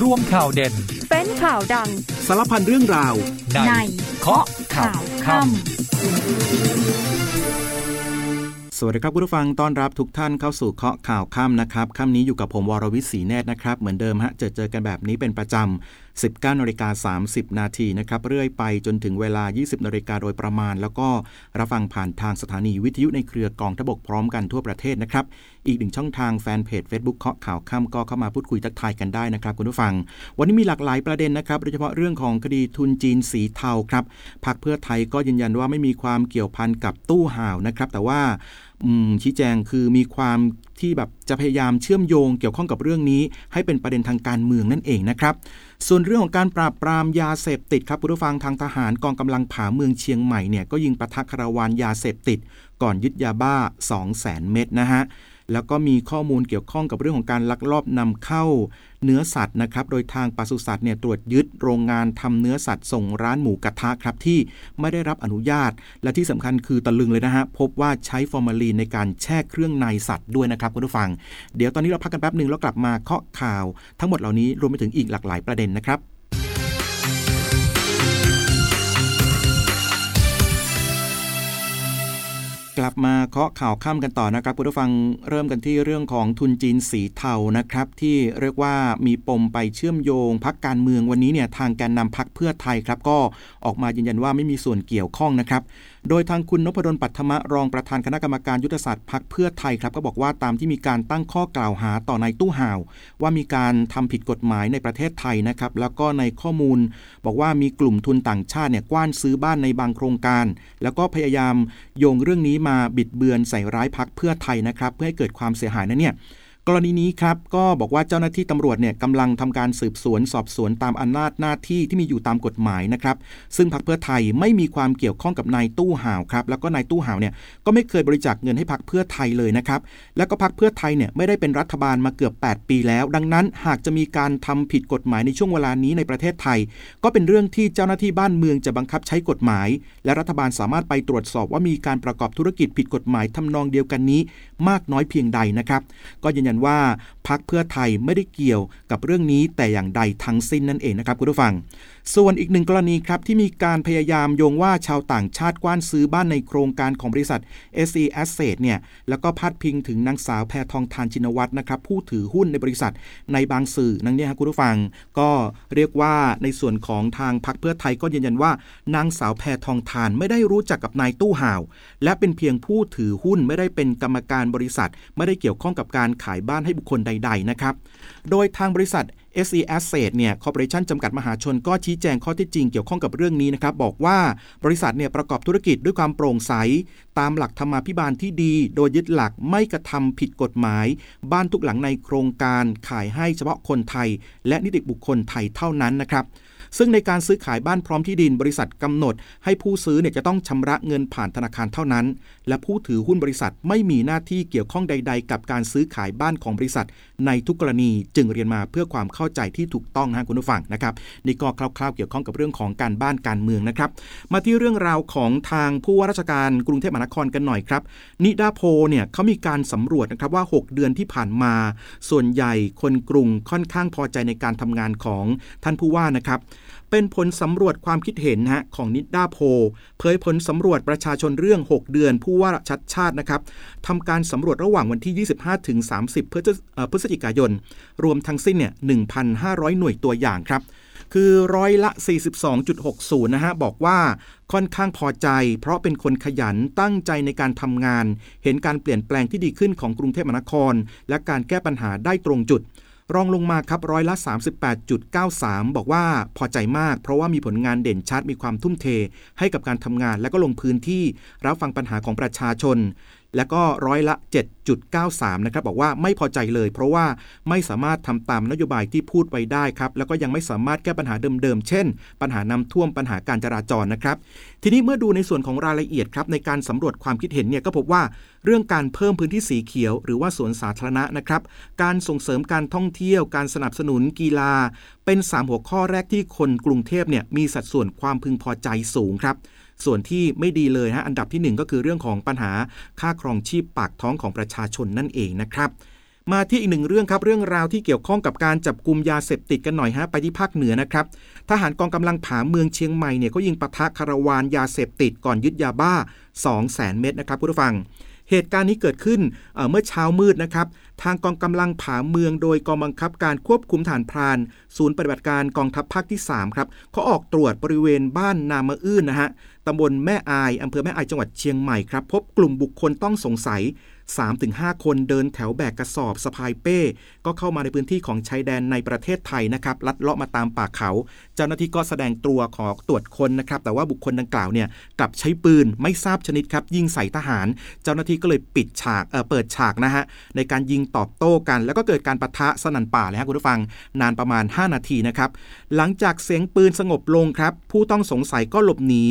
ร่วมข่าวเด่น เป็นข่าวดัง สารพันเรื่องราวในเคาะข่าวค่ำสวัสดีครับคุณผู้ฟังต้อนรับทุกท่านเข้าสู่เคาะข่าวค่ำนะครับค่ำนี้อยู่กับผมวรวิศีแนตนะครับ เหมือนเดิมฮะเจอเจอกันแบบนี้เป็นประจำ19นาฬิกา30 นาทีนะครับ เรื่อยไปจนถึงเวลา 20นาฬิกาโดยประมาณ แล้วก็รับฟังผ่านทางสถานีวิทยุในเครือกองทบกพร้อมกันทั่วประเทศนะครับ อีกหนึ่งช่องทางแฟนเพจ Facebook เคาะข่าวค่ำก็เข้ามาพูดคุยทักทายกันได้นะครับคุณผู้ฟัง วันนี้มีหลากหลายประเด็นนะครับโดยเฉพาะเรื่องของคดีทุนจีนสีเทาครับพรรคเพื่อไทยก็ยืนยันว่าไม่มีความเกี่ยวพันกับตู้ห่าวนะครับแต่ว่าชี้แจงคือมีความ ที่แบบจะพยายามเชื่อมโยงเกี่ยวข้องกับเรื่องนี้ ให้เป็นประเด็นทางการเมืองนั่นเองนะครับส่วนเรื่องของการปราบปรามยาเสพติดครับผู้ฟังทางทหารกองกำลังผาเมืองเชียงใหม่เนี่ยก็ยิงปะทะคาราวานยาเสพติด ก่อนยึดยาบ้า 2 0 0แสนเม็ดนะฮะ แล้วก็มีข้อมูลเกี่ยวข้องกับเรื่องของการลักลอบนำเข้า เนื้อสัตว์นะครับ โดยทางปศุสัตว์เนี่ยตรวจยึดโรงงานทำเนื้อสัตว์ส่งร้านหมูกระทะครับที่ไม่ได้รับอนุญาต และที่สำคัญคือตะลึงเลยนะฮะพบว่าใช้ฟอร์มาลีนในการแช่เครื่องในสัตว์ด้วยนะครับคุณผู้ฟัง เดี๋ยวตอนนี้เราพักกันแป๊บหนึ่งแล้วกลับมาเคาะข่าว ทั้งหมดเหล่านี้รวมไปถึงอีกหลากหลายประเด็นนะครับ กลับมาเคาะข่าวค่ำกันต่อนะครับคุณผู้ฟังเริ่มกันที่เรื่องของทุนจีนสีเทานะครับ ที่เรียกว่ามีปมไปเชื่อมโยงพักการเมืองวันนี้เนี่ยทางการนนำพักเพื่อไทยครับ ก็ออกมายืนยันว่าไม่มีส่วนเกี่ยวข้องนะครับ โดยทางคุณนพดลปัทมะรองประธานคณะกรรมการยุทธศาสตร์พักเพื่อไทยครับ ก็บอกว่าตามที่มีการตั้งข้อกล่าวหาต่อนายตู้ห่าว ว่ามีการทำผิดกฎหมายในประเทศไทยนะครับ แล้วก็ในข้อมูล บอกว่ามีกลุ่มทุนต่างชาติเนี่ยกว้านซื้อบ้านในบางโครงการ แล้วก็พยายามโยงเรื่องนี้มาบิดเบือนใส่ร้ายพักเพื่อไทยนะครับ เพื่อให้เกิดความเสียหายนั้นเนี่ย กรณีนี้ครับก็บอกว่าเจ้าหน้าที่ตำรวจเนี่ยกำลังทำการสืบสวนสอบสวนตามอำนาจหน้าที่ที่มีอยู่ตามกฎหมายนะครับ ซึ่งพรรคเพื่อไทยไม่มีความเกี่ยวข้องกับนายตู้ห่าวครับแล้วก็นายตู้ห่าวเนี่ยก็ไม่เคยบริจาคเงินให้พรรคเพื่อไทยเลยนะครับแล้วก็พรรคเพื่อไทยเนี่ยไม่ได้เป็นรัฐบาลมาเกือบ 8 ปีแล้ว ดังนั้นหากจะมีการทำผิดกฎหมายในช่วงเวลานี้ในประเทศไทย ก็เป็นเรื่องที่เจ้าหน้าที่บ้านเมืองจะบังคับใช้กฎหมาย และรัฐบาลสามารถไปตรวจสอบว่ามีการประกอบธุรกิจผิดกฎหมายทำนองเดียวกันนี้ มากน้อยเพียงใดนะครับ ก็ยืนยันว่าพักเพื่อไทยไม่ได้เกี่ยวกับเรื่องนี้แต่อย่างใดทั้งสิ้นนั่นเองนะครับคุณผู้ฟัง ส่วนอีกหนึ่งกรณีครับที่มีการพยายามโยงว่าชาวต่างชาติกว้านซื้อบ้านในโครงการของบริษัท SE Asset เนี่ยแล้วก็พาดพิงถึงนางสาวแพทองทานชินวัตรนะครับผู้ถือหุ้นในบริษัทในบางสื่อนั่นเนี่ยครับคุณผู้ฟัง ก็เรียกว่าในส่วนของทางพักเพื่อไทยก็ยืนยันว่า นางสาวแพทองทานไม่ได้รู้จักกับนายตู้ห่าว และเป็นเพียงผู้ถือหุ้นไม่ได้เป็นกรรมการบริษัท ไม่ได้เกี่ยวข้องกับการขายบ้านให้บุคคลใดๆนะครับโดยทางบริษัท SE Asset เนี่ยคอร์ปอเรชันจำกัดมหาชนก็ชี้แจงข้อที่จริงเกี่ยวข้องกับเรื่องนี้นะครับ บอกว่าบริษัทเนี่ยประกอบธุรกิจด้วยความโปร่งใส ตามหลักธรรมาภิบาลที่ดี โดยยึดหลักไม่กระทำผิดกฎหมาย บ้านทุกหลังในโครงการขายให้เฉพาะคนไทย และนิติบุคคลไทยเท่านั้นนะครับ ซึ่งในการซื้อขายบ้านพร้อมที่ดินบริษัทกำหนด ให้ผู้ซื้อเนี่ยจะต้องชำระเงินผ่านธนาคารเท่านั้น และผู้ถือหุ้นบริษัทไม่มีหน้าที่เกี่ยวข้องใด ๆ กับการซื้อขายบ้านของบริษัท ในทุกกรณีจึงเรียนมาเพื่อความเข้าใจที่ถูกต้องนะคุณผู้ฟังนะครับนี่ก็คร่าวๆเกี่ยวข้องกับเรื่องของการบ้านการเมืองนะครับ มาที่เรื่องราวของทางผู้ว่าราชการกรุงเทพมหานครกันหน่อยครับนิดาโพเนี่ยเขามีการสำรวจนะครับว่า 6 เดือนที่ผ่านมา ส่วนใหญ่คนกรุงค่อนข้างพอใจในการทำงานของท่านผู้ว่านะครับเป็นผลสำรวจความคิดเห็นฮะของนิด้าโพเผยผลสำรวจประชาชนเรื่อง 6 เดือนผู้ว่าชัดชาตินะครับทำการสำรวจระหว่างวันที่ 25ถึง30 พฤศจิกายน รวมทั้งสิ้นเนี่ย1,500 หน่วยตัวอย่างครับ คือร้อยละ 42.60 นะฮะ บอกว่าค่อนข้างพอใจ เพราะเป็นคนขยันตั้งใจในการทำงาน เห็นการเปลี่ยนแปลงที่ดีขึ้นของกรุงเทพมหานคร และการแก้ปัญหาได้ตรงจุดรองลงมาครับร้อยละ 38.93 บอกว่าพอใจมาก เพราะว่ามีผลงานเด่นชัดมีความทุ่มเท ให้กับการทำงานและก็ลงพื้นที่รับฟังปัญหาของประชาชน และก็ร้อยละ 7.93 นะครับบอกว่าไม่พอใจเลย เพราะว่าไม่สามารถทำตามนโยบายที่พูดไว้ได้ครับ แล้วก็ยังไม่สามารถแก้ปัญหาเดิมๆ เช่น ปัญหาน้ำท่วมปัญหาการจราจรนะครับ ทีนี้เมื่อดูในส่วนของรายละเอียดครับในการสำรวจความคิดเห็นเนี่ยก็พบว่าเรื่องการเพิ่มพื้นที่สีเขียว หรือว่าสวนสาธารณะนะครับ การส่งเสริมการท่องเที่ยว การสนับสนุนกีฬา เป็น 3 หัวข้อแรกที่คนกรุงเทพเนี่ยมีสัดส่วนความพึงพอใจสูงครับ ส่วนที่ไม่ดีเลยฮะอันดับที่ 1 ก็คือเรื่องของปัญหาค่าครองชีพปากท้องของประชาชนนั่นเองนะครับมาที่อีกหนึ่งเรื่องครับเรื่องราวที่เกี่ยวข้องกับการจับกลุ่มยาเสพติดกันหน่อยฮะไปที่ภาคเหนือนะครับทหารกองกำลังผาเมืองเชียงใหม่เนี่ยก็ยิงปะทะคาราวานยาเสพติดก่อนยึดยาบ้า 2 0 0แสนเม็ดนะครับผู้ฟัง เหตุการณ์นี้เกิดขึ้นเเมื่อเช้ามืดนะครับ ทางกองกำลังผาเมืองโดยกองบังคับการควบคุมฐานพราน ศูนย์ปฏิบัติการกองทัพภาคที่ 3 ครับเขาออกตรวจบริเวณบ้านนามะอื้นนะฮะตำบลแม่อายอำเภอแม่อายจังหวัดเชียงใหม่ครับ พบกลุ่มบุคคลต้องสงสัย 3-5 คนเดินแถวแบกกระสอบสะพายเป้ ก็เข้ามาในพื้นที่ของชายแดนในประเทศไทยนะครับลัดเลาะมาตามป่าเขา เจ้าหน้าที่ก็แสดงตัวขอตรวจคนนะครับ แต่ว่าบุคคลดังกล่าวเนี่ยกลับใช้ปืนไม่ทราบชนิดครับยิงใส่ทหาร เจ้าหน้าที่ก็เลยปิดฉากเเปิดฉากนะฮะในการยิงตอบโต้กัน แล้วก็เกิดการปะทะสนั่นป่าเลยครับคุณผู้ฟัง นานประมาณ 5 นาทีนะครับหลังจากเสียงปืนสงบลงครับผู้ต้องสงสัยก็หลบหนี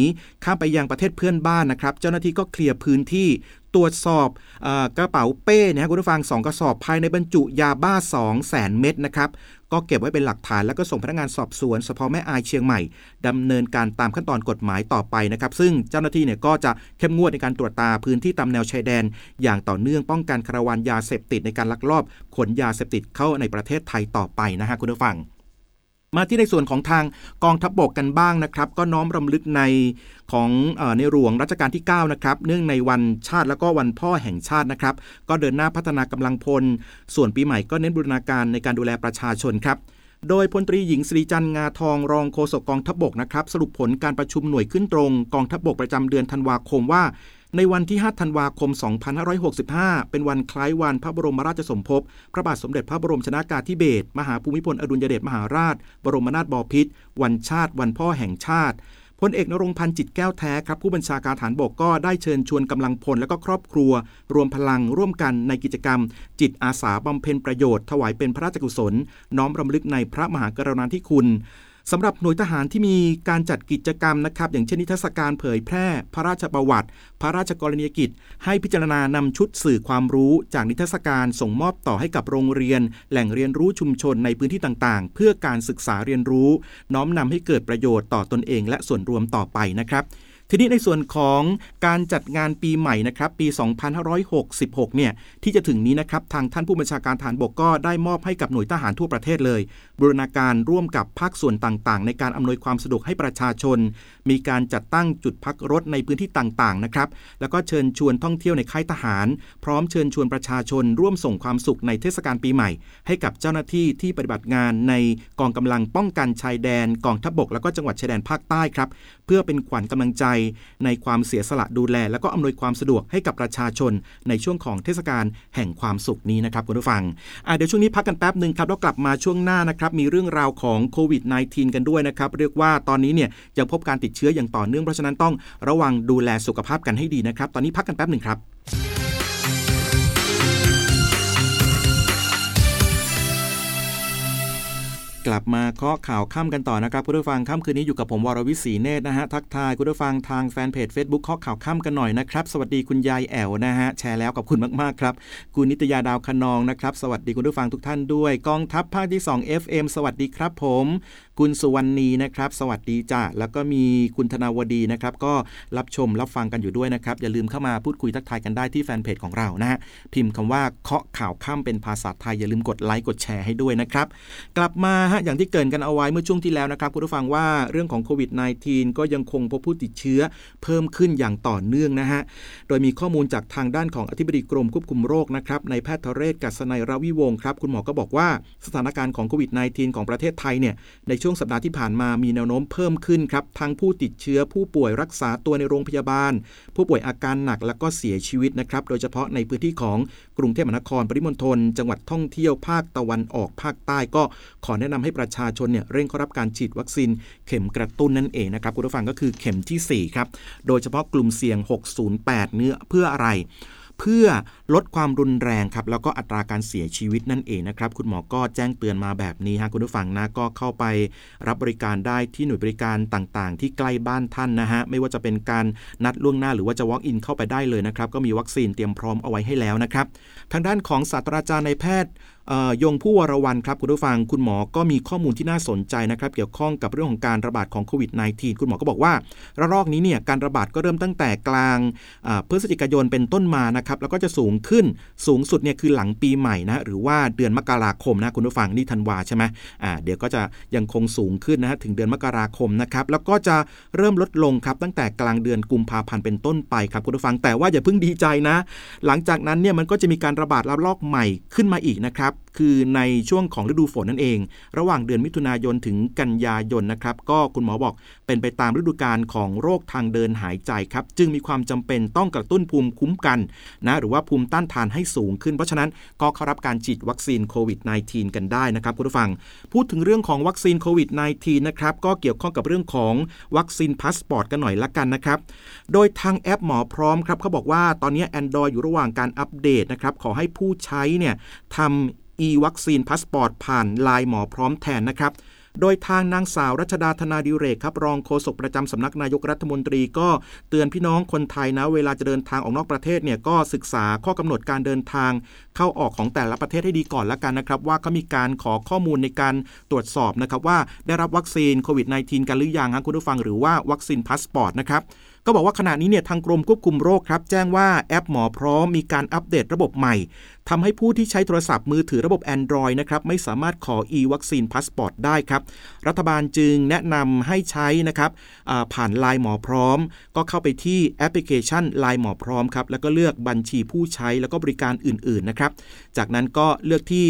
ข้ามไปยังประเทศเพื่อนบ้านนะครับ เจ้าหน้าที่ก็เคลียร์พื้นที่ ตรวจสอบอกระเป๋าเป้นะคุณผู้ฟัง 2 กระสอบภายในบรรจุยาบ้า 2 0 0แสนเม็ดนะครับก็เก็บไว้เป็นหลักฐานแล้วก็ส่งพนักงานสอบสวนสพแม่อายเชียงใหม่ดำเนินการตามขั้นตอนกฎหมายต่อไปนะครับซึ่งเจ้าหน้าที่เนี่ยก็จะเข้มงวดในการตรวจตาพื้นที่ตามแนวชายแดน อย่างต่อเนื่องป้องกันคาราวานยาเสพติดในการลักลอบขนยาเสพติดเข้าในประเทศไทยต่อไปนะฮะคุณผู้ฟัง มาที่ในส่วนของทางกองทัพบบกกันบ้างนะครับ ก็น้อมรำลึกในของในหลวงรัชกาลที่9นะครับเนื่องในวันชาติแล้วก็วันพ่อแห่งชาตินะครับ ก็เดินหน้าพัฒนากำลังพล ส่วนปีใหม่ก็เน้นบูรณาการในการดูแลประชาชนครับโดยพลตรีหญิงสิริจันทร์งาทองรองโฆษกกองทัพบบกนะครับ สรุปผลการประชุมหน่วยขึ้นตรง กองทัพบบกประจำเดือนธันวาคมว่า ในวันที่ 5 ธันวาคม 2565 เป็นวันคล้ายวันพระบรมราชสมภพ พระบาทสมเด็จพระบรมชนากาธิเบศร มหาภูมิพลอดุลยเดชมหาราช บรมนาถบพิตร วันชาติ วันพ่อแห่งชาติพลเอกนรงพันธ์จิตแก้วแท้ครับผู้บัญชาการฐานบกก็ได้เชิญชวนกำลังพลและก็ครอบครัว รวมพลังร่วมกันในกิจกรรม จิตอาสาบำเพ็ญประโยชน์ ถวายเป็นพระราชกุศล น้อมรำลึกในพระมหากรุณาธิคุณ สำหรับหน่วยทหารที่มีการจัดกิจกรรมนะครับ อย่างเช่นนิทรรศการเผยแพร่ พระราชประวัติ พระราชกรณียกิจ ให้พิจารณานำชุดสื่อความรู้จากนิทรรศการส่งมอบต่อให้กับโรงเรียน แหล่งเรียนรู้ชุมชนในพื้นที่ต่างๆ เพื่อการศึกษาเรียนรู้ น้อมนำให้เกิดประโยชน์ต่อตนเองและส่วนรวมต่อไปนะครับ ทีนี้ในส่วนของการจัดงานปีใหม่นะครับปี 2566 เนี่ยที่จะถึงนี้นะครับทางท่านผู้บัญชาการฐานบกก็ได้มอบให้กับหน่วยทหารทั่วประเทศเลย บูรณาการร่วมกับภาคส่วนต่างๆ ในการอำนวยความสะดวกให้ประชาชน มีการจัดตั้งจุดพักรถในพื้นที่ต่างๆนะครับแล้วก็เชิญชวนท่องเที่ยวในค่ายทหาร พร้อมเชิญชวนประชาชน ร่วมส่งความสุขในเทศกาลปีใหม่ ให้กับเจ้าหน้าที่ที่ปฏิบัติงานในกองกำลังป้องกันชายแดน กองทัพบบกแล้วก็จังหวัดชายแดนภาคใต้ครับเพื่อเป็นขวัญกำลังใจในความเสียสละดูแล และก็อำนวยความสะดวกให้กับประชาชน ในช่วงของเทศกาลแห่งความสุขนี้นะครับคุณผู้ฟังเดี๋ยวช่วงนี้พักกันแป๊บหนึ่งครับแล้วกลับมาช่วงหน้านะครับมีเรื่องราวของโควิด -19 กันด้วยนะครับเรียกว่าตอนนี้เนี่ยยังพบการติดเชื้ออย่างต่อเนื่องเพราะฉะนั้นต้องระวังดูแลสุขภาพกันให้ดีนะครับ ตอนนี้พักกันแป๊บหนึ่งครับ กลับมาเคาะข่าวค่ำกันต่อนะครับคุณผู้ฟังค่ำคืนนี้อยู่กับผมวรวิศีเนตรนะฮะทักทายคุณผู้ฟังทางแฟนเพจ Facebook เคาะข่าวค่ำกันหน่อยนะครับ สวัสดีคุณยายแอวนะฮะแชร์แล้วกับคุณมากๆครับ คุณนิตยาดาวคนองนะครับ สวัสดีคุณผู้ฟังทุกท่านด้วย กองทัพภาคที่ 2 FM สวัสดีครับผม คุณสุวรรณีนะครับ สวัสดีจ้าแล้วก็มีคุณธนาวดีนะครับ ก็รับชมรับฟังกันอยู่ด้วยนะครับ อย่าลืมเข้ามาพูดคุยทักทายกันได้ที่แฟนเพจของเรานะฮะพิมพ์คำว่าเคาะข่าวค่ำเป็นภาษาไทยอย่าลืมกดไลค์กดแชร์ให้ด้วยนะครับ กลับมาฮะอย่างที่เกินกันเอาไว้เมื่อช่วงที่แล้วนะครับคุณผู้ฟังว่าเรื่องของโควิด -19 ก็ยังคงพบผู้ติดเชื้อเพิ่มขึ้นอย่างต่อเนื่องนะฮะโดยมีข้อมูลจากทางด้านของอธิบดีกรมควบคุมโรคนะครับในแพทย์ทเรศกัศนัยราวิวงศ์ครับคุณหมอก็บอกว่าสถานการณ์ของโควิด -19 ของประเทศไทยเนี่ยในช่วงสัปดาห์ที่ผ่านมามีแนวโน้มเพิ่มขึ้นครับทั้งผู้ติดเชื้อผู้ป่วยรักษาตัวในโรงพยาบาล ผู้ป่วยอาการหนักแล้วก็เสียชีวิตนะครับโดยเฉพาะในพื้นที่ของกรุงเทพมหานครปริมณฑลจังหวัดท่องเที่ยวภาคตะวันออกภาคใต้ก็ขอแนะนำให้ประชาชนเนี่ยเร่งเข้ารับการฉีดวัคซีน เข็มกระตุ้นนั่นเองนะครับคุณผู้ฟังก็คือเข็มที่4ครับโดยเฉพาะกลุ่มเสี่ยง 608 เนื้อเพื่ออะไร เพื่อลดความรุนแรงครับแล้วก็อัตราการเสียชีวิตนั่นเองนะครับ คุณหมอก็แจ้งเตือนมาแบบนี้ฮะคุณผู้ฟังนะก็เข้าไปรับบริการได้ที่หน่วยบริการต่างๆ ที่ใกล้บ้านท่านนะฮะไม่ว่าจะเป็นการนัดล่วงหน้าหรือว่าจะ walk in เข้าไปได้เลยนะครับก็มีวัคซีนเตรียมพร้อมเอาไว้ให้แล้วนะครับทางด้านของศาสตราจารย์ในแพทย์ยงผู้วรวันครับคุณผู้ฟังคุณหมอก็มีข้อมูลที่น่าสนใจนะครับ เกี่ยวข้องกับเรื่องของการระบาดของโควิด -19 คุณหมอก็บอกว่า ระลอกนี้เนี่ยการระบาดก็เริ่มตั้งแต่กลางพฤศจิกายนเป็นต้นมานะครับ แล้วก็จะสูงขึ้นสูงสุดเนี่ยคือหลังปีใหม่นะหรือว่าเดือนมกราคมนะคุณผู้ฟังนี่ธันวาใช่ไหมอ่าเดี๋ยวก็จะยังคงสูงขึ้นนะฮะถึงเดือนมกราคมนะครับแล้วก็จะเริ่มลดลงครับตั้งแต่กลางเดือนกุมภาพันธ์เป็นต้นไปครับคุณผู้ฟังแต่ว่าอย่าเพิ่งดีใจนะ หลังจากนั้นเนี่ยมันก็จะมีการระบาดระลอกใหม่ขึ้นมาอีกนะครับคือในช่วงของฤดูฝนนั่นเอง ระหว่างเดือนมิถุนายนถึงกันยายนนะครับ ก็คุณหมอบอกเป็นไปตามฤดูกาลของโรคทางเดินหายใจครับ จึงมีความจำเป็นต้องกระตุ้นภูมิคุ้มกันนะหรือว่าภูมิต้านทานให้สูงขึ้น เพราะฉะนั้นก็เข้ารับการฉีดวัคซีนโควิด -19 กันได้นะครับคุณผู้ฟัง พูดถึงเรื่องของวัคซีนโควิด -19 นะครับก็เกี่ยวข้องกับเรื่องของวัคซีนพาสปอร์ตกันหน่อยละกันนะครับ โดยทางแอปหมอพร้อมครับเขาบอกว่าตอนนี้ Android อยู่ระหว่างการอัปเดตนะครับขอให้ผู้ใช้เนี่ยทำ e วัคซีนพาสปอร์ตผ่านไลน์หมอพร้อมแทนนะครับ โดยทางนางสาวรัชดาธนาดิเรกครับ รองโฆษกประจำสำนักนายกรัฐมนตรีก็เตือนพี่น้องคนไทยนะ เวลาจะเดินทางออกนอกประเทศเนี่ยก็ศึกษาข้อกำหนดการเดินทาง เข้าออกของแต่ละประเทศให้ดีก่อนละกันนะครับ ว่าเขามีการขอข้อมูลในการตรวจสอบนะครับว่าได้รับวัคซีนโควิด -19 กันหรือยังครับคุณผู้ฟังหรือว่าวัคซีนพาสปอร์ตนะครับก็บอกว่าขณะนี้เนี่ยทางกรมควบคุมโรคครับ แจ้งว่าแอปหมอพร้อมมีการอัปเดตระบบใหม่ ทำให้ผู้ที่ใช้โทรศัพท์มือถือระบบ Android นะครับไม่สามารถขอ e วัคซีนพาสปอร์ตได้ครับ รัฐบาลจึงแนะนำให้ใช้นะครับผ่านไลน์หมอพร้อม ก็เข้าไปที่แอปพลิเคชันไลน์หมอพร้อมครับแล้วก็เลือกบัญชีผู้ใช้แล้วก็บริการอื่นๆนะครับ จากนั้นก็เลือกที่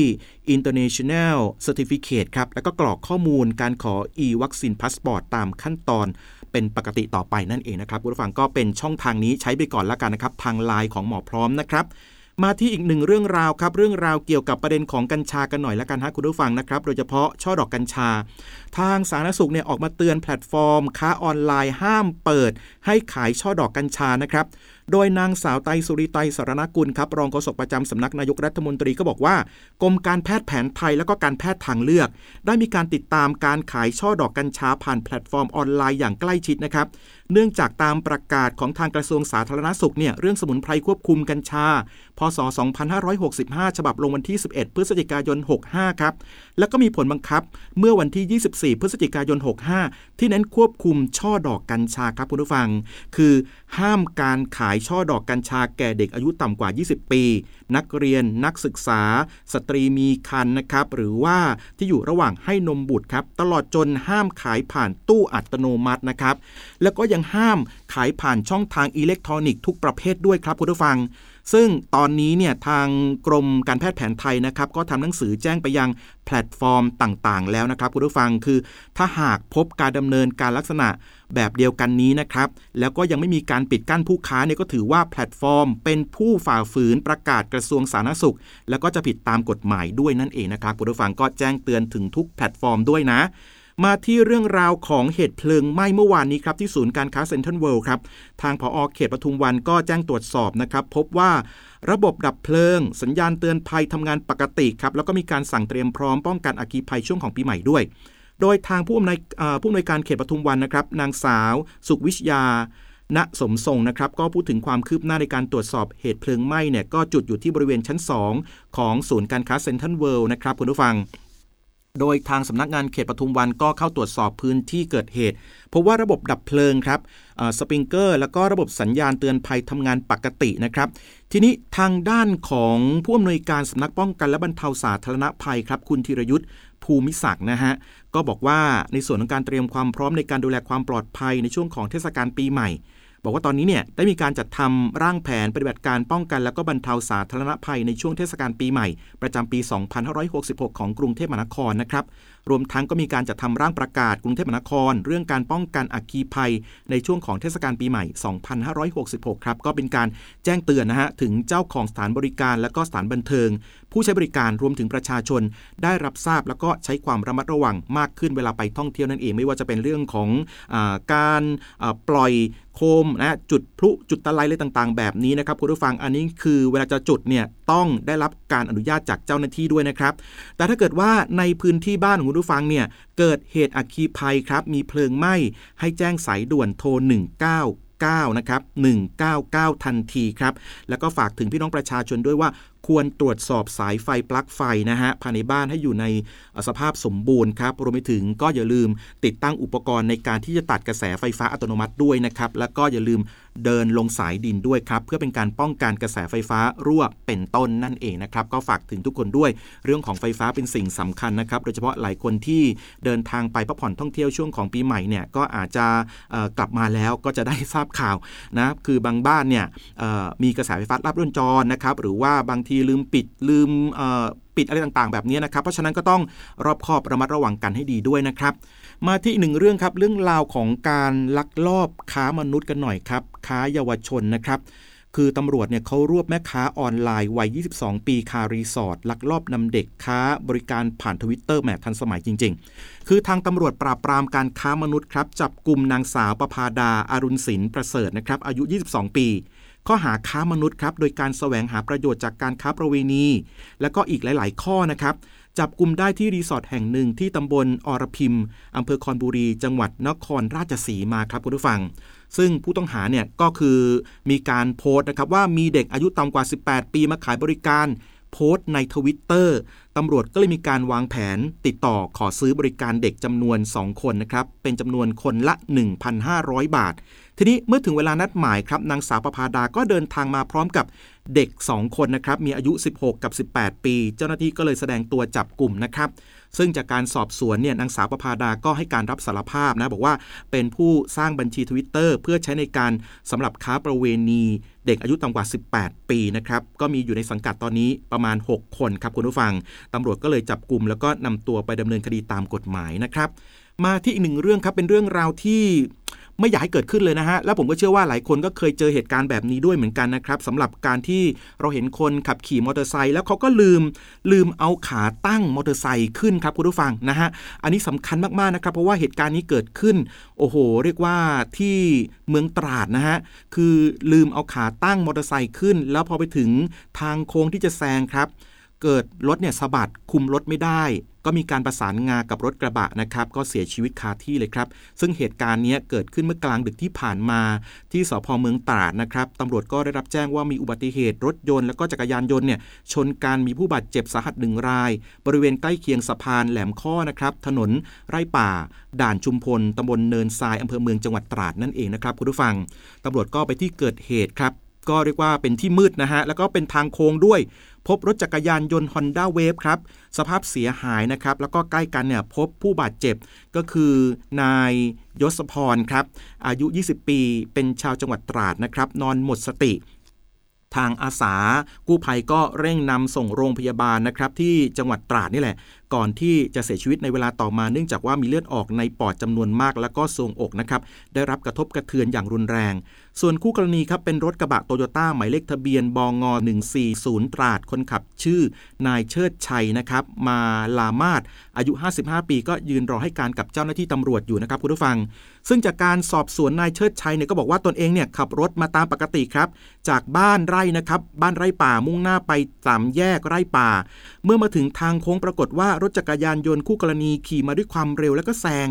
International Certificate ครับแล้วก็กรอกข้อมูลการขอ e วัคซีนพาสปอร์ตตามขั้นตอนเป็นปกติต่อไปนั่นเองนะครับคุณผู้ฟังก็เป็นช่องทางนี้ใช้ไปก่อนแล้วกันนะครับ ทางไลน์ของหมอพร้อมนะครับ มาที่อีกหนึ่งเรื่องราวครับเรื่องราวเกี่ยวกับประเด็นของกัญชากันหน่อยละกันฮะคุณผู้ฟังนะครับโดยเฉพาะช่อดอกกัญชา ทางสาธารณสุขเนี่ยออกมาเตือนแพลตฟอร์ม ค้าออนไลน์ห้ามเปิด ให้ขายช่อดอกกัญชานะครับ โดยนางสาวไตรศุลีไตรสรณกุลครับรองโฆษกประจำสำนักนายกรัฐมนตรีก็บอกว่ากรมการแพทย์แผนไทยและก็การแพทย์ทางเลือก ได้มีการติดตามการขายช่อดอกกัญชาผ่านแพลตฟอร์มออนไลน์อย่างใกล้ชิดนะครับ เนื่องจากตามประกาศของทางกระทรวงสาธารณสุขเนี่ยเรื่องสมุนไพรควบคุมกัญชา พศ 2565 ฉบับลงวันที่ 11 พฤศจิกายน 65 ครับ แล้วก็มีผลบังคับเมื่อวันที่ 24 พฤศจิกายน 65 ที่เน้นควบคุมช่อดอกกัญชาครับคุณผู้ฟัง คือห้ามการขายช่อดอกกัญชาแก่เด็กอายุต่ำกว่า 20 ปี นักเรียนนักศึกษา สตรีมีคันนะครับ หรือว่าที่อยู่ระหว่างให้นมบุตรครับ ตลอดจนห้ามขายผ่านตู้อัตโนมัตินะครับ แล้วก็ยังห้ามขายผ่านช่องทางอิเล็กทรอนิกส์ทุกประเภทด้วยครับคุณผู้ฟัง ซึ่งตอนนี้เนี่ยทางกรมการแพทย์แผนไทยนะครับ ก็ทำหนังสือแจ้งไปยังแพลตฟอร์มต่างๆ แล้วนะครับคุณผู้ฟังคือ ถ้าหากพบการดำเนินการลักษณะแบบเดียวกันนี้นะครับ แล้วก็ยังไม่มีการปิดกั้นผู้ค้าเนี่ยก็ถือว่าแพลตฟอร์ม เป็นผู้ฝ่าฝืนประกาศกระทรวงสาธารณสุข แล้วก็จะผิดตามกฎหมายด้วยนั่นเองนะครับคุณผู้ฟังก็แจ้งเตือนถึงทุกแพลตฟอร์มด้วยนะ มาที่เรื่องราวของเหตุเพลิงไหม้เมื่อวานนี้ครับที่ศูนย์การค้าเซ็นทรัลเวิลด์ครับ ทางผอเขตปทุมวันก็แจ้งตรวจสอบนะครับ พบว่าระบบดับเพลิง สัญญาณเตือนภัยทำงานปกติครับ แล้วก็มีการสั่งเตรียมพร้อมป้องกันอัคคีภัยช่วงของปีใหม่ด้วย โดยทางผู้อำนวยผู้อำนวยการเขตปทุมวันนะครับ นางสาว สุขวิชยาณสมทรงนะครับก็พูดถึงความคืบหน้าในการตรวจสอบเหตุเพลิงไหม้เนี่ยก็จุดอยู่ที่บริเวณชั้น 2 ของศูนย์การค้าเซ็นทรัลเวิลด์นะครับคุณผู้ฟัง โดยทางสำนักงานเขตปทุมวันก็เข้าตรวจสอบพื้นที่เกิดเหตุพบว่าระบบดับเพลิงครับสปริงเกอร์ แล้วก็ระบบสัญญาณเตือนภัยทำงานปกตินะครับ ทีนี้ทางด้านของผู้อำนวยการสำนักป้องกันและบรรเทาสาธารณภัยครับ คุณธีรยุทธ์ภูมิศักดิ์นะฮะก็บอกว่าในส่วนของการเตรียมความพร้อมในการดูแลความปลอดภัยในช่วงของเทศกาลปีใหม่ บอกว่าตอนนี้เนี่ยได้มีการจัดทำร่างแผนปฏิบัติการป้องกัน และก็บรรเทาสาธารณภัยในช่วงเทศกาลปีใหม่ ประจำปี 2566 ของกรุงเทพมหานครนะครับ รวมทั้งก็มีการจัดทำร่างประกาศกรุงเทพมหานคร เรื่องการป้องกันอัคคีภัย ในช่วงของเทศกาลปีใหม่ 2566 ครับ ก็เป็นการแจ้งเตือนนะฮะถึงเจ้าของสถานบริการและก็สถานบันเทิง ผู้ใช้บริการรวมถึงประชาชน ได้รับทราบแล้วก็ใช้ความระมัดระวังมากขึ้นเวลาไปท่องเที่ยวนั่นเองไม่ว่าจะเป็นเรื่องของอการปล่อยโคมนะจุดพลุจุดตะไลอะไรต่างๆ แบบนี้นะครับคุณผู้ฟังอันนี้คือเวลาจะจุดเนี่ยต้องได้รับการอนุญาตจากเจ้าหน้าที่ด้วยนะครับ แต่ถ้าเกิดว่าในพื้นที่บ้านของคุณผู้ฟังเนี่ยเกิดเหตุอัคคีภัยครับ มีเพลิงไหม้ให้แจ้งสายด่วนโทร 19 9 นะครับ 199 ทันทีครับ แล้วก็ฝากถึงพี่น้องประชาชนด้วยว่าคควรตรวจสอบสายไฟปลั๊กไฟนะฮะภายในบ้านให้อยู่ในสภาพสมบูรณ์ครับรวมไปถึงก็อย่าลืมติดตั้งอุปกรณ์ในการที่จะตัดกระแสไฟฟ้าอัตโนมัติด้วยนะครับ แล้วก็อย่าลืม เดินลงสายดินด้วยครับ เพื่อเป็นการป้องกันกระแสไฟฟ้ารั่วเป็นต้นนั่นเองนะครับ ก็ฝากถึงทุกคนด้วยเรื่องของไฟฟ้าเป็นสิ่งสำคัญนะครับ โดยเฉพาะหลายคนที่เดินทางไปพักผ่อนท่องเที่ยวช่วงของปีใหม่เนี่ยก็อาจจะกลับมาแล้วก็จะได้ทราบข่าวนะคือบางบ้านเนี่ยมีกระแสไฟฟ้ารับรุ่นจรนะครับหรือว่าบางทีลืมปิดลืมปิดอะไรต่างๆ แบบนี้นะครับ เพราะฉะนั้นก็ต้องรอบคอบระมัดระวังกันให้ดีด้วยนะครับ มาที่หนึ่งเรื่องครับเรื่องราวของการลักลอบค้ามนุษย์กันหน่อยครับ ค้าเยาวชนนะครับ คือตำรวจเนี่ยเขารวบแม่ค้าออนไลน์วัย 22 ปีคารีสอร์ทลักลอบนำเด็กค้าบริการผ่านทวิตเตอร์แหมทันสมัยจริง ๆ คือทางตำรวจปราบปรามการค้ามนุษย์ครับ จับกลุ่มนางสาวประพาดาอารุณศิลป์ประเสริฐนะครับ อายุ 22 ปีข้อหาค้ามนุษย์ครับ โดยการแสวงหาประโยชน์จากการค้าประเวณี และก็อีกหลาย ๆ ข้อนะครับ จับกลุ่มได้ที่รีสอร์ทแห่งหนึ่งที่ตำบลอรพิมอำเภอคอนบุรี จังหวัดนครราชสีมาครับคุณผู้ฟัง ซึ่งผู้ต้องหาเนี่ยก็คือมีการโพสต์นะครับว่ามีเด็กอายุต่ำกว่า 18 ปีมาขายบริการ โพสต์ในทวิตเตอร์ตำรวจก็เลยมีการวางแผนติดต่อขอซื้อบริการเด็กจำนวน 2 คนนะครับ เป็นจำนวนคนละ 1,500 บาท ทีนี้เมื่อถึงเวลานัดหมายครับนางสาวประพาดาก็เดินทางมาพร้อมกับเด็ก 2 คนนะครับ มีอายุ 16 กับ 18 ปี เจ้าหน้าที่ก็เลยแสดงตัวจับกลุ่มนะครับ ซึ่งจากการสอบสวนเนี่ยนางสาวประพาดาก็ให้การรับสารภาพนะบอกว่าเป็นผู้สร้างบัญชีทวิตเตอร์เพื่อใช้ในการสำหรับค้าประเวณีเด็กอายุต่ำกว่า 18 ปีนะครับ ก็มีอยู่ในสังกัดตอนนี้ประมาณ 6 คนครับคุณผู้ฟังตำรวจก็เลยจับกลุ่มแล้วก็นำตัวไปดำเนินคดีตามกฎหมายนะครับ มาที่อีกหนึ่งเรื่องครับเป็นเรื่องราวที่ไม่อยากให้เกิดขึ้นเลยนะฮะ แล้วผมก็เชื่อว่าหลายคนก็เคยเจอเหตุการณ์แบบนี้ด้วยเหมือนกันนะครับสำหรับการที่เราเห็นคนขับขี่มอเตอร์ไซค์แล้วเขาก็ลืมลืมเอาขาตั้งมอเตอร์ไซค์ขึ้นครับคุณผู้ฟังนะฮะ อันนี้สำคัญมากๆนะครับเพราะว่าเหตุการณ์นี้เกิดขึ้น โอ้โห เรียกว่าที่เมืองตราดนะฮะ คือลืมเอาขาตั้งมอเตอร์ไซค์ขึ้น แล้วพอไปถึงทางโค้งที่จะแซงครับเกิดรถเนี่ยสะบัดคุมรถไม่ได้ ก็มีการประสานงากับรถกระบะนะครับ ก็เสียชีวิตคาที่เลยครับ ซึ่งเหตุการณ์นี้เกิดขึ้นเมื่อกลางดึกที่ผ่านมา ที่สพเมืองตราดนะครับตำรวจก็ได้รับแจ้งว่ามีอุบัติเหตุรถยนต์และก็จักรยานยนต์เนี่ยชนกันมีผู้บาดเจ็บสาหัสหนึ่งราย บริเวณใกล้เคียงสะพานแหลมข้อนะครับถนนไร่ป่า ด่านชุมพลตำบลเนินทรายอำเภอเมืองจังหวัดตราดนั่นเองนะครับคุณผู้ฟังตำรวจก็ไปที่เกิดเหตุครับ ก็เรียกว่าเป็นที่มืดนะฮะ แล้วก็เป็นทางโค้งด้วย พบรถจักรยานยนต์ Honda Wave ครับ สภาพเสียหายนะครับ แล้วก็ใกล้กันเนี่ยพบผู้บาดเจ็บก็คือนายยศพรครับ อายุ 20 ปี เป็นชาวจังหวัดตราดนะครับ นอนหมดสติทางอาสากู้ภัยก็เร่งนำส่งโรงพยาบาลนะครับที่จังหวัดตราดนี่แหละ ก่อนที่จะเสียชีวิตในเวลาต่อมาเนื่องจากว่ามีเลือดออกในปอดจำนวนมาก แล้วก็ทรวงอกนะครับได้รับกระทบกระเทือนอย่างรุนแรง ส่วนคู่กรณีครับเป็นรถกระบะโตโยต้าหมายเลขทะเบียนบง140 ตราดคนขับชื่อนายเชิดชัยนะครับมาลามาดอายุ 55 ปี ก็ยืนรอให้การกับเจ้าหน้าที่ตำรวจอยู่นะครับคุณผู้ฟัง ซึ่งจากการสอบสวนนายเชิดชัยเนี่ยก็บอกว่าตนเองเนี่ยขับรถมาตามปกติครับ จากบ้านไร่นะครับบ้านไร่ป่ามุ่งหน้าไปสามแยกไร่ป่า เมื่อมาถึงทางโค้งปรากฏว่ารถจักรยานยนต์คู่กรณีขี่มาด้วยความเร็วแล้วก็แซง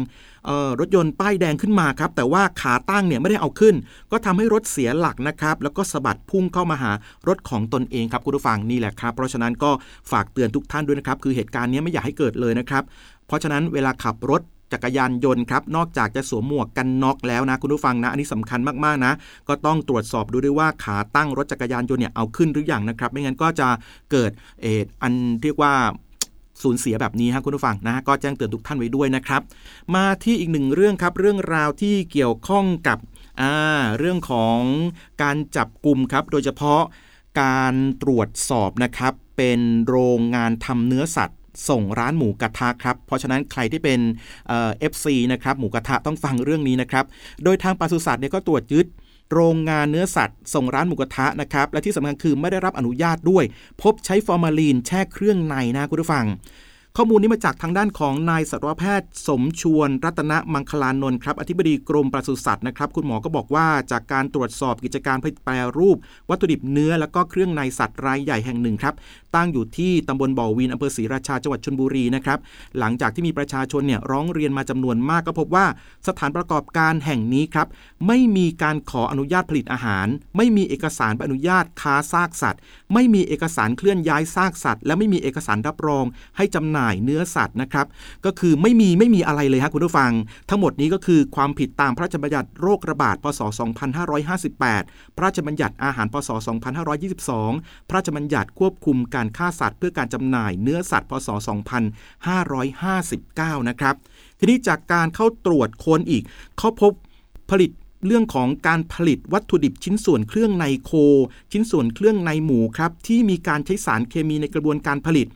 รถยนต์ป้ายแดงขึ้นมาครับแต่ว่าขาตั้งเนี่ยไม่ได้เอาขึ้น ก็ทำให้รถเสียหลักนะครับแล้วก็สะบัดพุ่งเข้ามาหารถของตนเองครับคุณผู้ฟังนี่แหละครับเพราะฉะนั้นก็ฝากเตือนทุกท่านด้วยนะครับคือเหตุการณ์นี้ไม่อยากให้เกิดเลยนะครับเพราะฉะนั้นเวลาขับรถจักรยานยนต์ครับนอกจากจะสวมหมวกกันน็อกแล้วนะคุณผู้ฟังนะอันนี้สำคัญมากๆนะ ก็ต้องตรวจสอบดูด้วยว่าขาตั้งรถจักรยานยนต์เนี่ยเอาขึ้นหรืออยังนะครับ ไม่งั้นก็จะเกิดเอออันเรียกว่า สูญเสียแบบนี้ครับคุณผู้ฟังนะก็แจ้งเตือนทุกท่านไว้ด้วยนะครับ มาที่อีกหนึ่งเรื่องครับ เรื่องราวที่เกี่ยวข้องกับเรื่องของการจับกลุ่มครับ โดยเฉพาะการตรวจสอบนะครับ เป็นโรงงานทำเนื้อสัตว์ส่งร้านหมูกระทะครับ เพราะฉะนั้นใครที่เป็น FC นะครับหมูกระทะต้องฟังเรื่องนี้นะครับ โดยทางปศุสัตว์เนี่ยก็ตรวจยึด โรงงานเนื้อสัตว์ ส่งร้านหมูกระทะนะครับ และที่สำคัญคือไม่ได้รับอนุญาตด้วย พบใช้ฟอร์มาลีนแช่เครื่องในนะคุณผู้ฟัง ข้อมูลนี้มาจากทางด้านของนายสัตวแพทย์ สมชวน รัตนมังคลานนท์ครับ อธิบดีกรมปศุสัตว์นะครับ คุณหมอก็บอกว่าจากการตรวจสอบกิจการผลิตแปรรูป วัตถุดิบเนื้อและก็เครื่องในสัตว์รายใหญ่แห่งหนึ่งครับ ตั้งอยู่ที่ตำบลบ่อวินอำเภอศรีราชาจังหวัดชลบุรีนะครับหลังจากที่มีประชาชนเนี่ยร้องเรียนมาจำนวนมากก็พบว่า สถานประกอบการแห่งนี้ครับไม่มีการขออนุญาตผลิตอาหาร ไม่มีเอกสารใบอนุญาตค้าซากสัตว์ ไม่มีเอกสารเคลื่อนย้ายซากสัตว์ และไม่มีเอกสารรับรอง ให้จำหน่ายเนื้อสัตว์นะครับก็คือไม่มีไม่มีอะไรเลยฮะคุณผู้ฟัง ทั้งหมดนี้ก็คือความผิดตามพระราชบัญญัติโรคระบาดพศ 2558 พระราชบัญญัติอาหารพศ 2522 พระราชบัญญัติควบคุมการฆ่าสัตว์เพื่อการจำหน่ายเนื้อสัตว์พศ 2559 นะครับ ทีนี้จากการเข้าตรวจค้นอีก เขาพบผลิตเรื่องของการผลิตวัตถุดิบชิ้นส่วนเครื่องในโค ชิ้นส่วนเครื่องในหมูครับที่มีการใช้สารเคมีในกระบวนการผลิต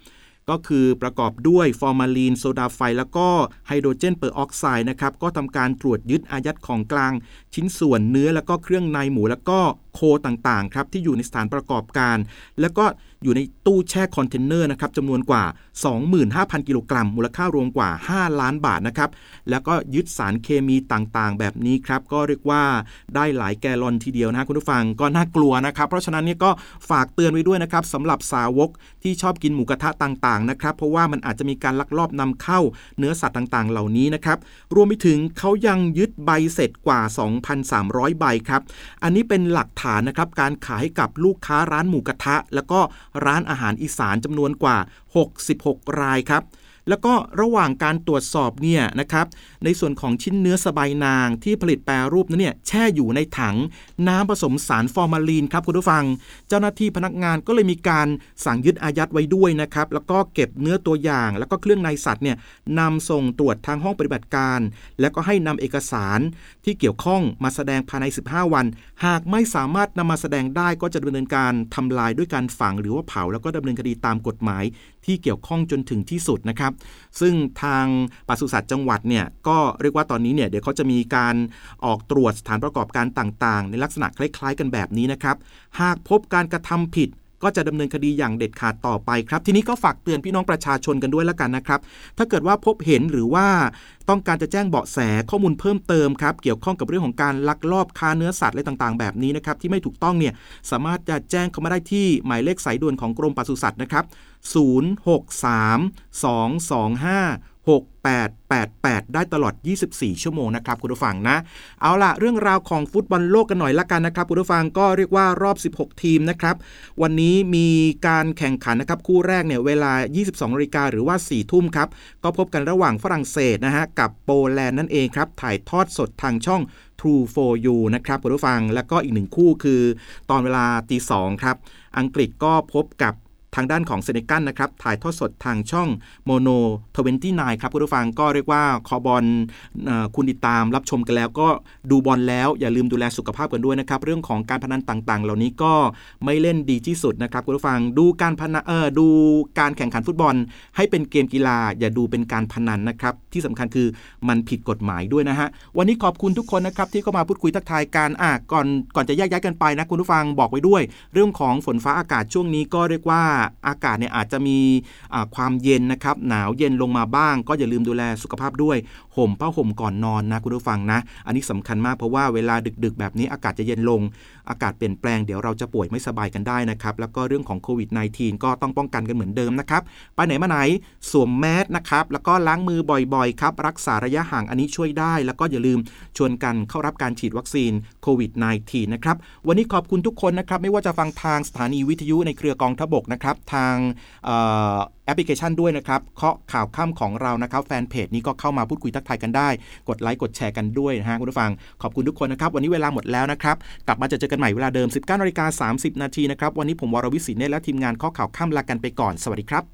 ก็คือประกอบด้วยฟอร์มาลีน โซดาไฟ แล้วก็ไฮโดรเจนเปอร์ออกไซด์นะครับก็ทำการตรวจยึดอายัดของกลาง ชิ้นส่วนเนื้อแล้วก็เครื่องในหมูแล้วก็ โคต่างๆครับที่อยู่ในสถานประกอบการ แล้วก็อยู่ในตู้แช่คอนเทนเนอร์นะครับจำนวนกว่า 25,000 กิโลกรัม มูลค่ารวมกว่า 5 ล้านบาทนะครับ แล้วก็ยึดสารเคมีต่างๆ แบบนี้ครับ ก็เรียกว่าได้หลายแกลลอนทีเดียวนะคุณผู้ฟังก็น่ากลัวนะครับ เพราะฉะนั้นนี่ก็ฝากเตือนไว้ด้วยนะครับสำหรับสาวกที่ชอบกินหมูกระทะต่างๆนะครับเพราะว่ามันอาจจะมีการลักลอบนำเข้าเนื้อสัตว์ต่างๆ เหล่านี้นะครับรวมไปถึงเขายังยึดใบเสร็จกว่า 2,300 ใบครับอันนี้เป็นหลักฐานนะครับการขายให้กับลูกค้าร้านหมูกระทะ แล้วก็ร้านอาหารอีสานจำนวนกว่า 66 รายครับ แล้วก็ระหว่างการตรวจสอบเนี่ยนะครับในส่วนของชิ้นเนื้อสบายนางที่ผลิตแปรรูปนั้นเนี่ยแช่อยู่ในถังน้ำผสมสารฟอร์มาลีนครับคุณผู้ฟัง เจ้าหน้าที่พนักงานก็เลยมีการสั่งยึดอายัดไว้ด้วยนะครับแล้วก็เก็บเนื้อตัวอย่าง แล้วก็เครื่องในสัตว์เนี่ยนำส่งตรวจทางห้องปฏิบัติการ แล้วก็ให้นำเอกสารที่เกี่ยวข้องมาแสดงภายใน 15 วัน หากไม่สามารถนำมาแสดงได้ก็จะดำเนินการทำลายด้วยการฝังหรือว่าเผา แล้วก็ดำเนินคดีตามกฎหมายที่เกี่ยวข้องจนถึงที่สุดนะครับซึ่งทางปศุสัตว์จังหวัดเนี่ยก็เรียกว่าตอนนี้เนี่ยเดี๋ยวเขาจะมีการออกตรวจสถานประกอบการต่างๆ ในลักษณะคล้าย ๆ กันแบบนี้นะครับ หากพบการกระทำผิด ก็จะดำเนินคดีอย่างเด็ดขาดต่อไปครับ ทีนี้ก็ฝากเตือนพี่น้องประชาชนกันด้วยแล้วกันนะครับ ถ้าเกิดว่าพบเห็นหรือว่าต้องการจะแจ้งเบาะแสข้อมูลเพิ่มเติมครับ เกี่ยวข้องกับเรื่องของการลักลอบค้าเนื้อสัตว์อะไรต่างๆ แบบนี้นะครับที่ไม่ถูกต้องเนี่ยสามารถจะแจ้งเข้ามาได้ที่หมายเลขสายด่วนของกรมปศุสัตว์นะครับ 063 225 6888 ได้ตลอด 24 ชั่วโมงนะครับคุณผู้ฟังนะ เอาล่ะ เรื่องราวของฟุตบอลโลกกันหน่อยละกันนะครับคุณผู้ฟังก็เรียกว่ารอบ 16 ทีมนะครับ วันนี้มีการแข่งขันนะครับ คู่แรกเนี่ยเวลา 22นาฬิกาหรือว่า 4 ทุ่มครับ ก็พบกันระหว่างฝรั่งเศสนะฮะกับโปแลนด์นั่นเองครับ ถ่ายทอดสดทางช่อง True4U นะครับคุณผู้ฟัง แล้วก็อีกหนึ่งคู่คือ ตอนเวลาตีสองครับ อังกฤษก็พบกับ ทางด้านของเซเนกัลนะครับถ่ายทอดสดทางช่องโมโน twenty nine ครับคุณผู้ฟังก็เรียกว่าคอบอลคุณติดตามรับชมกันแล้วก็ดูบอลแล้วอย่าลืมดูแลสุขภาพกันด้วยนะครับ เรื่องของการพนันต่างๆ เหล่านี้ก็ไม่เล่นดีที่สุดนะครับคุณผู้ฟังดูการพนันเออดูการแข่งขันฟุตบอล ให้เป็นเกมกีฬา อย่าดูเป็นการพนันนะครับที่สำคัญคือมันผิดกฎหมายด้วยนะฮะวันนี้ขอบคุณทุกคนนะครับที่เข้ามาพูดคุยทักทายการอะก่อนก่อนจะแยกย้ายกันไปนะคุณผู้ฟังบอกไว้ด้วย เรื่องของฝนฟ้าอากาศช่วงนี้ก็เรียกว่าอากาศเนี่ยอาจจะมีความเย็นนะครับหนาวเย็นลงมาบ้าง ก็อย่าลืมดูแลสุขภาพด้วย ห่มผ้าห่มก่อนนอนนะคุณผู้ฟังนะ อันนี้สำคัญมากเพราะว่าเวลาดึกๆ แบบนี้อากาศจะเย็นลง อากาศเปลี่ยนแปลงเดี๋ยวเราจะป่วยไม่สบายกันได้นะครับ แล้วก็เรื่องของโควิด -19 ก็ต้องป้องกันกันเหมือนเดิมนะครับ ไปไหนมาไหนสวมแมสนะครับ แล้วก็ล้างมือบ่อยๆครับ รักษาระยะห่างอันนี้ช่วยได้ แล้วก็อย่าลืมชวนกันเข้ารับการฉีดวัคซีนโควิด -19 นะครับ วันนี้ขอบคุณทุกคนนะครับ ไม่ว่าจะฟังทางสถานีวิทยุในเครือกองทบกนะครับ ทางแอปพลิเคชันด้วยนะครับเคาะข่าวค่ำของเรานะครับแฟนเพจนี้ก็เข้ามาพูดคุยทักทายกันได้ กดไลค์กดแชร์กันด้วยนะฮะคุณผู้ฟัง ขอบคุณทุกคนนะครับ วันนี้เวลาหมดแล้วนะครับ กลับมาจะเจอกันใหม่เวลาเดิม 19นาฬิกา30 นาทีนะครับ วันนี้ผมวรวิศินเนและทีมงานเคาะข่าวค่ำลากันไปก่อน สวัสดีครับ